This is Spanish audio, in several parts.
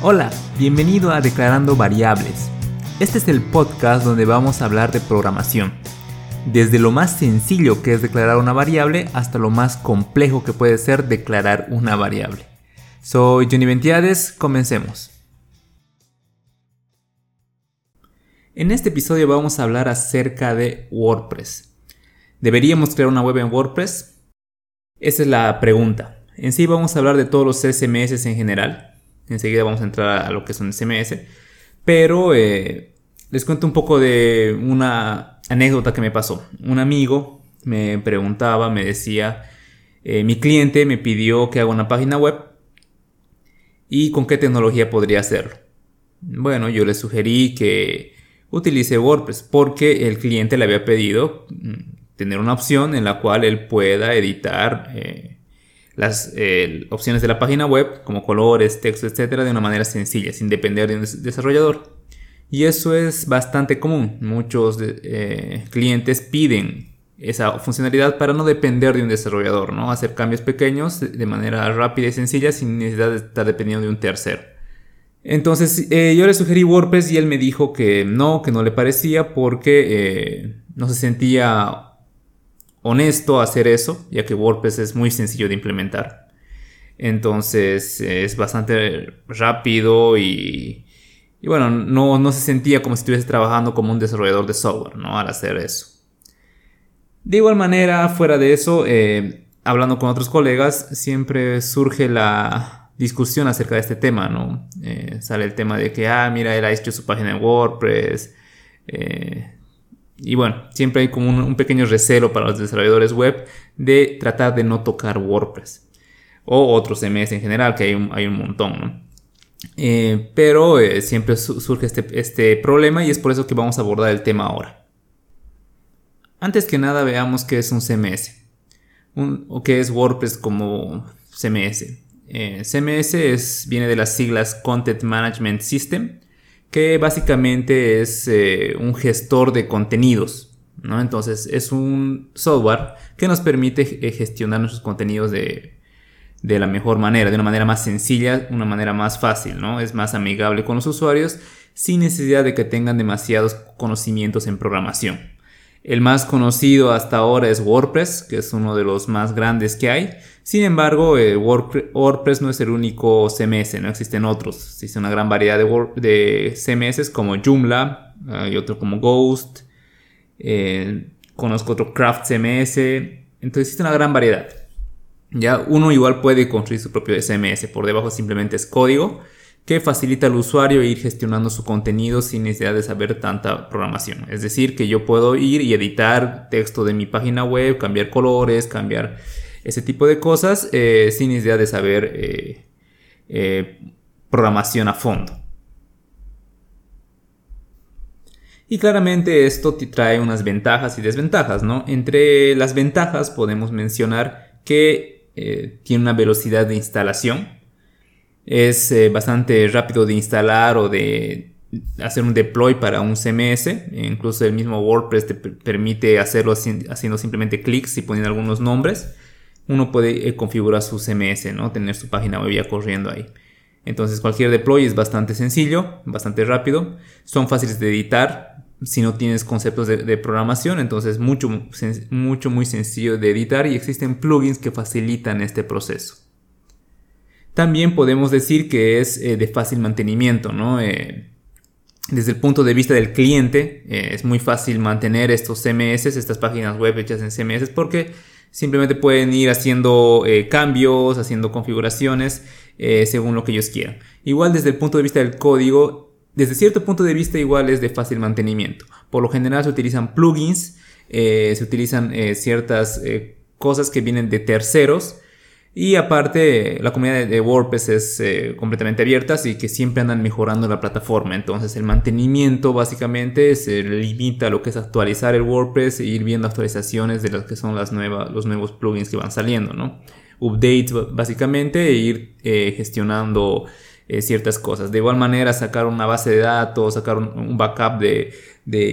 Hola, bienvenido a Declarando Variables. Este es el podcast donde vamos a hablar de programación. Desde lo más sencillo que es declarar una variable hasta lo más complejo que puede ser declarar una variable. Soy Johnny Ventiades, comencemos. En este episodio vamos a hablar acerca de WordPress. ¿Deberíamos crear una web en WordPress? Esa es la pregunta. En sí vamos a hablar de todos los CMS en general. Enseguida vamos a entrar a lo que son CMS. Pero eh, les cuento un poco de una anécdota que me pasó. Un amigo me preguntaba, me decía, eh, mi cliente me pidió que haga una página web y con qué tecnología podría hacerlo. Bueno, yo le sugerí que utilice WordPress porque el cliente le había pedido mm, tener una opción en la cual él pueda editar eh, las eh, opciones de la página web como colores, texto, etcétera, de una manera sencilla, sin depender de un desarrollador. Y eso es bastante común. Muchos eh, clientes piden esa funcionalidad para no depender de un desarrollador, ¿no? Hacer cambios pequeños de manera rápida y sencilla sin necesidad de estar dependiendo de un tercero. Entonces eh, yo le sugerí WordPress y él me dijo que no, que no le parecía porque no se sentía honesto hacer eso, ya que WordPress es muy sencillo de implementar. Entonces es bastante rápido y, bueno, no, no, se sentía como si estuviese trabajando como un desarrollador de software, ¿no? Al hacer eso. De igual manera, fuera de eso, eh, hablando con otros colegas, siempre surge la, discusión acerca de este tema, ¿no? Eh, sale el tema de que, ah, mira, él ha su página en WordPress. Eh, y bueno, siempre hay como un, pequeño recelo para los desarrolladores web de tratar de no tocar WordPress. O otros CMS en general, que hay un, hay un montón. Eh, pero siempre surge este, este problema y es por eso que vamos a abordar el tema ahora. Antes que nada veamos qué es un CMS. o qué es WordPress como CMS. Eh, CMS viene de las siglas Content Management System, que básicamente es eh, un gestor de contenidos. ¿no? Entonces es un software que nos permite eh, gestionar nuestros contenidos de, de, la mejor manera, de una manera más sencilla, una manera más fácil, ¿no? Es más amigable con los usuarios sin necesidad de que tengan demasiados conocimientos en programación. El más conocido hasta ahora es WordPress, que es uno de los más grandes que hay. Sin embargo, eh, WordPress no es el único CMS, no existen otros. Existe una gran variedad de, CMS como Joomla, y otro como Ghost. Eh, conozco otro Craft CMS. Entonces existe una gran variedad. Ya uno igual puede construir su propio CMS. Por debajo simplemente es código que facilita al usuario ir gestionando su contenido sin necesidad de saber tanta programación. Es decir, que yo puedo ir y editar texto de mi página web, cambiar colores, cambiar ese tipo de cosas eh, sin necesidad de saber eh, eh, programación a fondo. Y claramente esto te trae unas ventajas y desventajas, ¿no? Entre las ventajas podemos mencionar que tiene una velocidad de instalación es eh, bastante rápido de instalar o de hacer un deploy para un CMS. Incluso el mismo WordPress te permite hacerlo haciendo simplemente clics y poniendo algunos nombres. Uno puede eh, configurar su CMS, ¿no? Tener su página web ya corriendo ahí. Entonces cualquier deploy es bastante sencillo, bastante rápido. Son fáciles de editar si no tienes conceptos de, programación. Entonces mucho, mucho, muy sencillo de editar y existen plugins que facilitan este proceso. También podemos decir que es eh, de fácil mantenimiento. Eh, desde el punto de vista del cliente, eh, es muy fácil mantener estos CMS, estas páginas web hechas en CMS, porque simplemente pueden ir haciendo cambios, haciendo configuraciones según lo que ellos quieran. Igual desde el punto de vista del código, desde cierto punto de vista igual es de fácil mantenimiento. Por lo general se utilizan plugins, se utilizan ciertas cosas que vienen de terceros, y aparte, la comunidad de WordPress es eh, completamente abierta, así que siempre andan mejorando la plataforma. Entonces, el mantenimiento básicamente se limita a lo que es actualizar el WordPress e ir viendo actualizaciones de las que son las nuevas, los nuevos plugins que van saliendo, ¿no? Updates básicamente e ir eh, gestionando eh, ciertas cosas. De igual manera, sacar una base de datos, sacar un, backup de,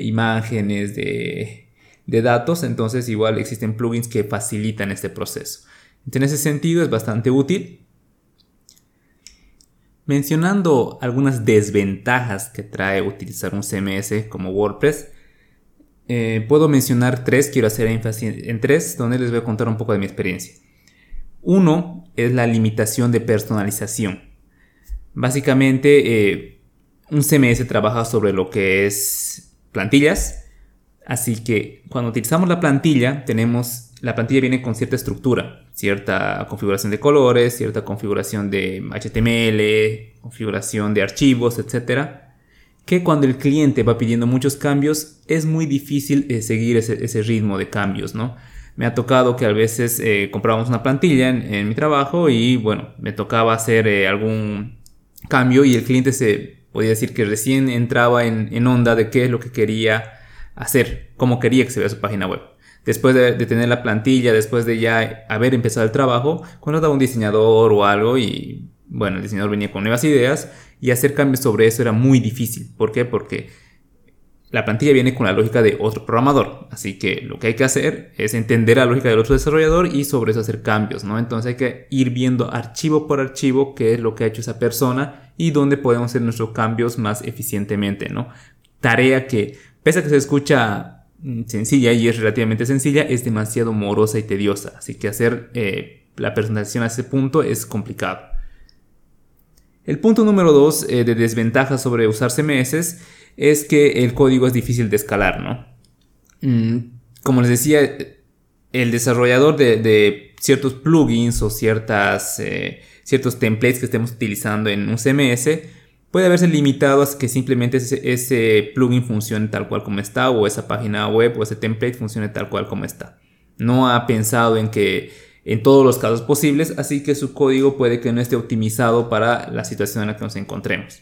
imágenes, de, de datos. Entonces, igual existen plugins que facilitan este proceso. En ese sentido es bastante útil. Mencionando algunas desventajas que trae utilizar un CMS como WordPress, eh, puedo mencionar tres, quiero hacer énfasis en tres, donde les voy a contar un poco de mi experiencia. Uno es la limitación de personalización. Básicamente, eh, un CMS trabaja sobre lo que es plantillas, así que cuando utilizamos la plantilla, tenemos, la plantilla viene con cierta estructura, cierta configuración de colores, cierta configuración de HTML, configuración de archivos, etc. Que cuando el cliente va pidiendo muchos cambios es muy difícil eh, seguir ese, ritmo de cambios, ¿no? Me ha tocado que a veces eh, comprábamos una plantilla en, mi trabajo y bueno, me tocaba hacer eh, algún cambio y el cliente se podía decir que recién entraba en, en onda de qué es lo que quería hacer, cómo quería que se vea su página web después de, tener la plantilla, después de ya haber empezado el trabajo, contrataba un diseñador o algo y bueno, el diseñador venía con nuevas ideas y hacer cambios sobre eso era muy difícil. ¿Por qué? Porque la plantilla viene con la lógica de otro programador. Así que lo que hay que hacer es entender la lógica del otro desarrollador y sobre eso hacer cambios, ¿no? Entonces hay que ir viendo archivo por archivo qué es lo que ha hecho esa persona y dónde podemos hacer nuestros cambios más eficientemente, ¿no? Tarea que, pese a que se escucha sencilla y es relativamente sencilla, es demasiado morosa y tediosa. Así que hacer eh, la personalización a ese punto es complicado. El punto número 2 eh, de desventaja sobre usar CMS es que el código es difícil de escalar, ¿no? Mm, como les decía, el desarrollador de, ciertos plugins o ciertas, eh, ciertos templates que estemos utilizando en un CMS puede haberse limitado a que simplemente ese, plugin funcione tal cual como está o esa página web o ese template funcione tal cual como está. No ha pensado en que en todos los casos posibles, así que su código puede que no esté optimizado para la situación en la que nos encontremos.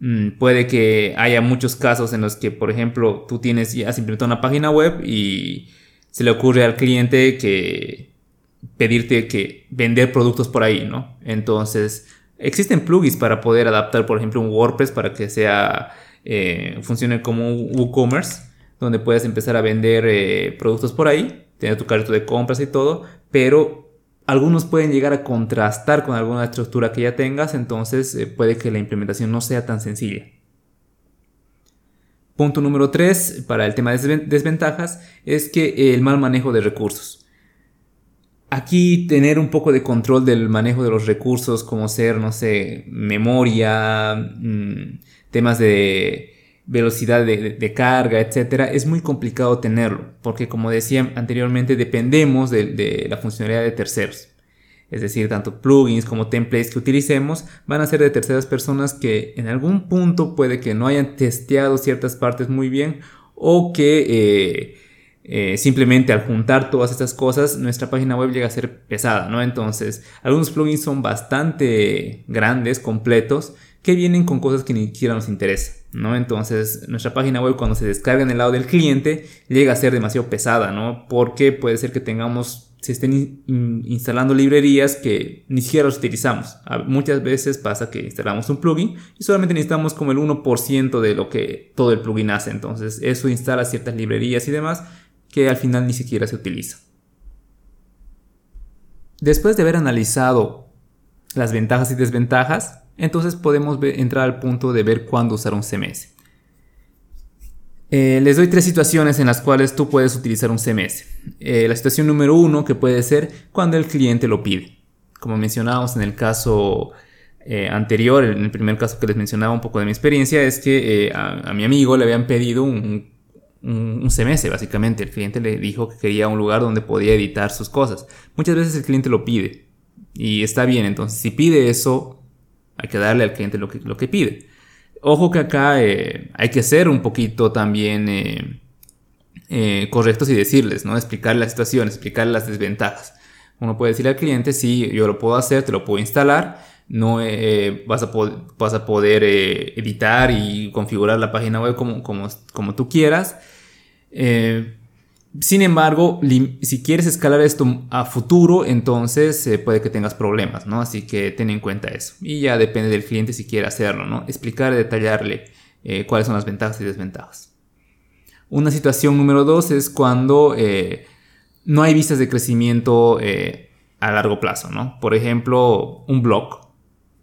Mm, puede que haya muchos casos en los que, por ejemplo, tú tienes ya has implementado una página web y se le ocurre al cliente que pedirte que vender productos por ahí, ¿no? Entonces, Existen plugins para poder adaptar, por ejemplo, un WordPress para que sea eh, funcione como un WooCommerce, donde puedes empezar a vender eh, productos por ahí, tener tu carrito de compras y todo, pero algunos pueden llegar a contrastar con alguna estructura que ya tengas, entonces eh, puede que la implementación no sea tan sencilla. Punto número 3 para el tema de desventajas es que el mal manejo de recursos. Aquí tener un poco de control del manejo de los recursos, como ser, no sé, memoria, mm, temas de velocidad de, carga, etcétera, es muy complicado tenerlo, porque como decía anteriormente, dependemos de, la funcionalidad de terceros. Es decir, tanto plugins como templates que utilicemos van a ser de terceras personas que en algún punto puede que no hayan testeado ciertas partes muy bien o que eh, eh, simplemente al juntar todas estas cosas, nuestra página web llega a ser pesada, ¿no? Entonces, algunos plugins son bastante grandes, completos, que vienen con cosas que ni siquiera nos interesan, ¿no? Entonces, nuestra página web cuando se descarga en el lado del cliente llega a ser demasiado pesada, ¿no? Porque puede ser que tengamos, se estén instalando librerías que ni siquiera las utilizamos. Muchas veces pasa que instalamos un plugin y solamente necesitamos como el 1% de lo que todo el plugin hace. Entonces, eso instala ciertas librerías y demás que al final ni siquiera se utiliza. Después de haber analizado las ventajas y desventajas, entonces podemos entrar al punto de ver cuándo usar un CMS. Eh, les doy tres situaciones en las cuales tú puedes utilizar un CMS. Eh, la situación número uno que puede ser cuando el cliente lo pide. Como mencionábamos en el caso eh, anterior, en el primer caso que les mencionaba un poco de mi experiencia, es que a, mi amigo le habían pedido un un, CMS, básicamente. El cliente le dijo que quería un lugar donde podía editar sus cosas. Muchas veces el cliente lo pide y está bien. Entonces, si pide eso, hay que darle al cliente lo que, lo que pide. Ojo que acá eh, hay que ser un poquito también eh, eh, correctos y decirles, ¿no? Explicar la situación, explicar las desventajas. Uno puede decirle al cliente, sí, yo lo puedo hacer, te lo puedo instalar, no vas, a vas, a poder editar y configurar la página web como, como, como tú quieras, eh, sin embargo, si quieres escalar esto a futuro, entonces eh, puede que tengas problemas, ¿no? Así que ten en cuenta eso. Y ya depende del cliente si quiere hacerlo, ¿no? Explicar, detallarle eh, cuáles son las ventajas y desventajas. Una situación número dos es cuando no hay vistas de crecimiento a largo plazo, ¿no? Por ejemplo, un blog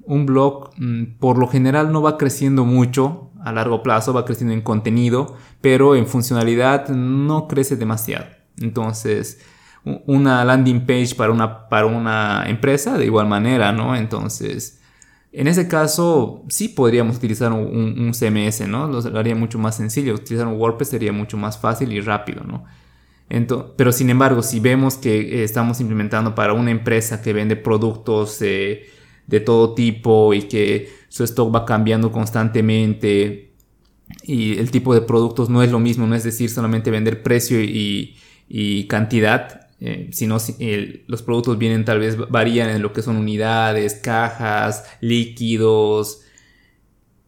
un blog mm, por lo general no va creciendo mucho a largo plazo, va creciendo en contenido, pero en funcionalidad no crece demasiado. Entonces, una landing page para una, para una empresa de igual manera, ¿no? Entonces, en ese caso, sí podríamos utilizar un, CMS, ¿no? Lo haría mucho más sencillo. Utilizar un WordPress sería mucho más fácil y rápido, ¿no? pero sin embargo, si vemos que estamos implementando para una empresa que vende productos eh, de todo tipo y que su stock va cambiando constantemente. Y el tipo de productos no es lo mismo, no es decir solamente vender precio y, cantidad, eh, sino los productos vienen tal vez varían en lo que son unidades, cajas, líquidos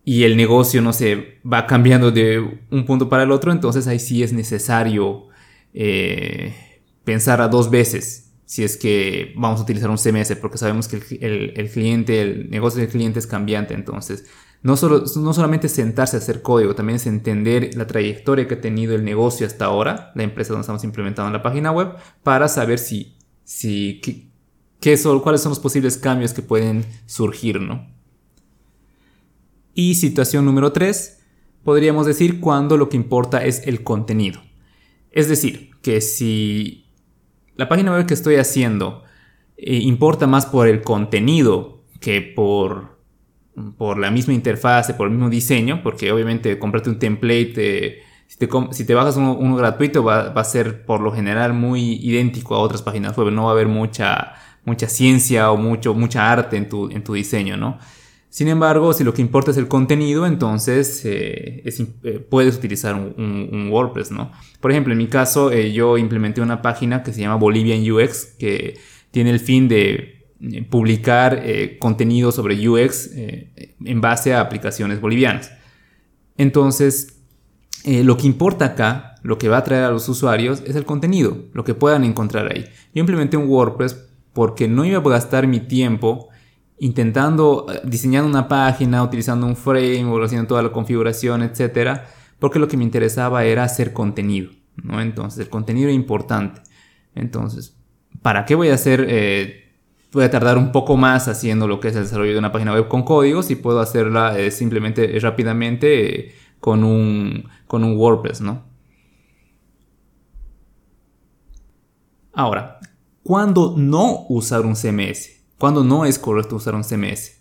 y el negocio no se va cambiando de un punto para el otro, entonces ahí sí es necesario eh, pensar a dos veces si es que vamos a utilizar un CMS, porque sabemos que el, cliente, el negocio del cliente es cambiante. Entonces, no, solo, no solamente sentarse a hacer código, también es entender la trayectoria que ha tenido el negocio hasta ahora, la empresa donde estamos implementando la página web, para saber si, si qué, son, cuáles son los posibles cambios que pueden surgir, ¿no? Y situación número 3, podríamos decir cuando lo que importa es el contenido. Es decir, que si la página web que estoy haciendo eh, importa más por el contenido que por, por la misma interfaz, por el mismo diseño, porque obviamente comprarte un template, eh, si, te, bajas uno, gratuito va, a ser por lo general muy idéntico a otras páginas web, no va a haber mucha, mucha ciencia o mucho, mucha arte en tu, en tu diseño, ¿no? Sin embargo, si lo que importa es el contenido, entonces eh, eh, puedes utilizar un, WordPress, ¿no? Por ejemplo, en mi caso, eh, yo implementé una página que se llama Bolivian UX, que tiene el fin de publicar contenido sobre UX en base a aplicaciones bolivianas. Entonces, lo que importa acá, lo que va a traer a los usuarios, es el contenido, lo que puedan encontrar ahí. Yo implementé un WordPress porque no iba a gastar mi tiempo intentando, eh, diseñando una página, utilizando un framework, haciendo toda la configuración, etcétera, porque lo que me interesaba era hacer contenido, ¿no? Entonces, el contenido era importante. Entonces, ¿para qué voy a hacer? Eh, voy a tardar un poco más haciendo lo que es el desarrollo de una página web con códigos y puedo hacerla eh, simplemente rápidamente con, un, con un WordPress, ¿no? Ahora, ¿cuándo no usar un CMS? Cuando no es correcto usar un CMS.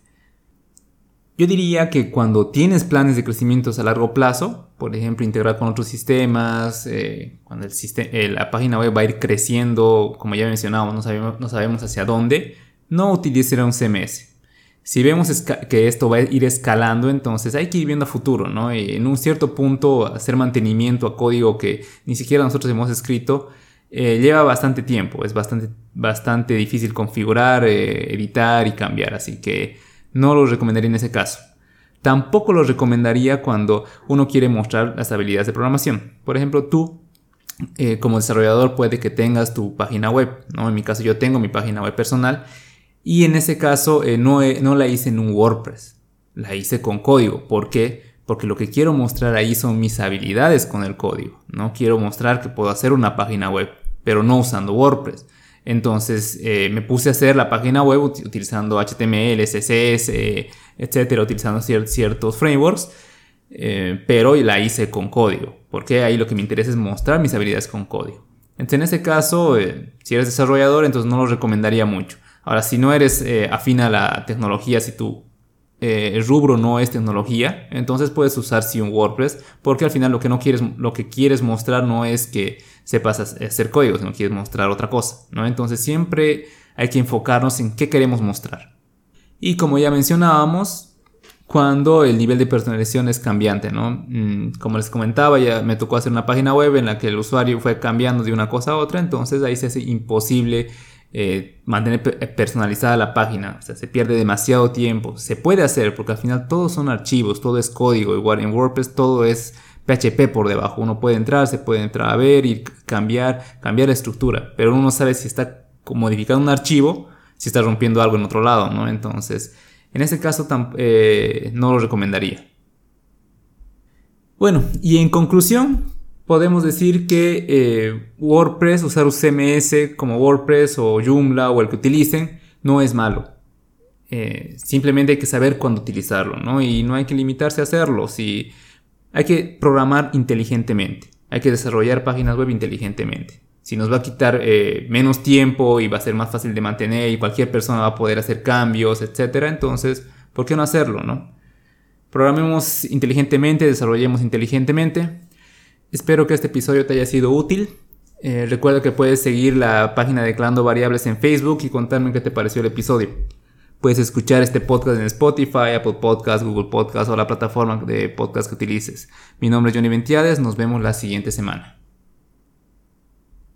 Yo diría que cuando tienes planes de crecimiento a largo plazo, por ejemplo, integrar con otros sistemas, eh, cuando el eh, la página web va a ir creciendo, como ya mencionábamos, no sabemos, hacia dónde, no utilices un CMS. Si vemos que esto va a ir escalando, entonces hay que ir viendo a futuro, ¿no? Y en un cierto punto, hacer mantenimiento a código que ni siquiera nosotros hemos escrito, eh, lleva bastante tiempo, es bastante, bastante difícil configurar, eh, editar y cambiar, así que no lo recomendaría en ese caso. Tampoco lo recomendaría cuando uno quiere mostrar las habilidades de programación. Por ejemplo, tú eh, como desarrollador puede que tengas tu página web, ¿no? En mi caso yo tengo mi página web personal y en ese caso no, no la hice en un WordPress, la hice con código. ¿Por qué? Porque lo que quiero mostrar ahí son mis habilidades con el código. No quiero mostrar que puedo hacer una página web, pero no usando WordPress. Entonces eh, me puse a hacer la página web utilizando HTML, CSS, etcétera, utilizando ciertos frameworks, eh, pero la hice con código, porque ahí lo que me interesa es mostrar mis habilidades con código. Entonces, en ese caso, eh, si eres desarrollador, entonces no lo recomendaría mucho. Ahora, si no eres afín a la tecnología, si tú eh, el rubro no es tecnología, entonces puedes usar sí un WordPress, porque al final lo que no quieres, lo que quieres mostrar no es que sepas hacer código, sino quieres mostrar otra cosa, ¿no? Entonces siempre hay que enfocarnos en qué queremos mostrar. Y como ya mencionábamos, cuando el nivel de personalización es cambiante, ¿no? Mm, como les comentaba, ya me tocó hacer una página web en la que el usuario fue cambiando de una cosa a otra, entonces ahí se hace imposible eh, mantener personalizada la página. O sea, se pierde demasiado tiempo. Se puede hacer porque al final todos son archivos, todo es código. Igual en WordPress todo es PHP por debajo. Uno puede entrar, se puede entrar a ver y cambiar, cambiar la estructura. Pero uno no sabe si está modificando un archivo, si está rompiendo algo en otro lado, ¿no? Entonces, en ese caso eh, no lo recomendaría. Bueno, y en conclusión, podemos decir que eh, WordPress, usar un CMS como WordPress o Joomla o el que utilicen, no es malo. Eh, simplemente hay que saber cuándo utilizarlo, ¿no? Y no hay que limitarse a hacerlo. Si hay que programar inteligentemente. Hay que desarrollar páginas web inteligentemente. Si nos va a quitar eh, menos tiempo y va a ser más fácil de mantener y cualquier persona va a poder hacer cambios, etcétera, entonces, ¿por qué no hacerlo, no? Programemos inteligentemente, desarrollemos inteligentemente. Espero que este episodio te haya sido útil. Eh, recuerda que puedes seguir la página de Declarando Variables en Facebook y contarme qué te pareció el episodio. Puedes escuchar este podcast en Spotify, Apple Podcasts, Google Podcasts o la plataforma de podcast que utilices. Mi nombre es Johnny Ventiades, nos vemos la siguiente semana.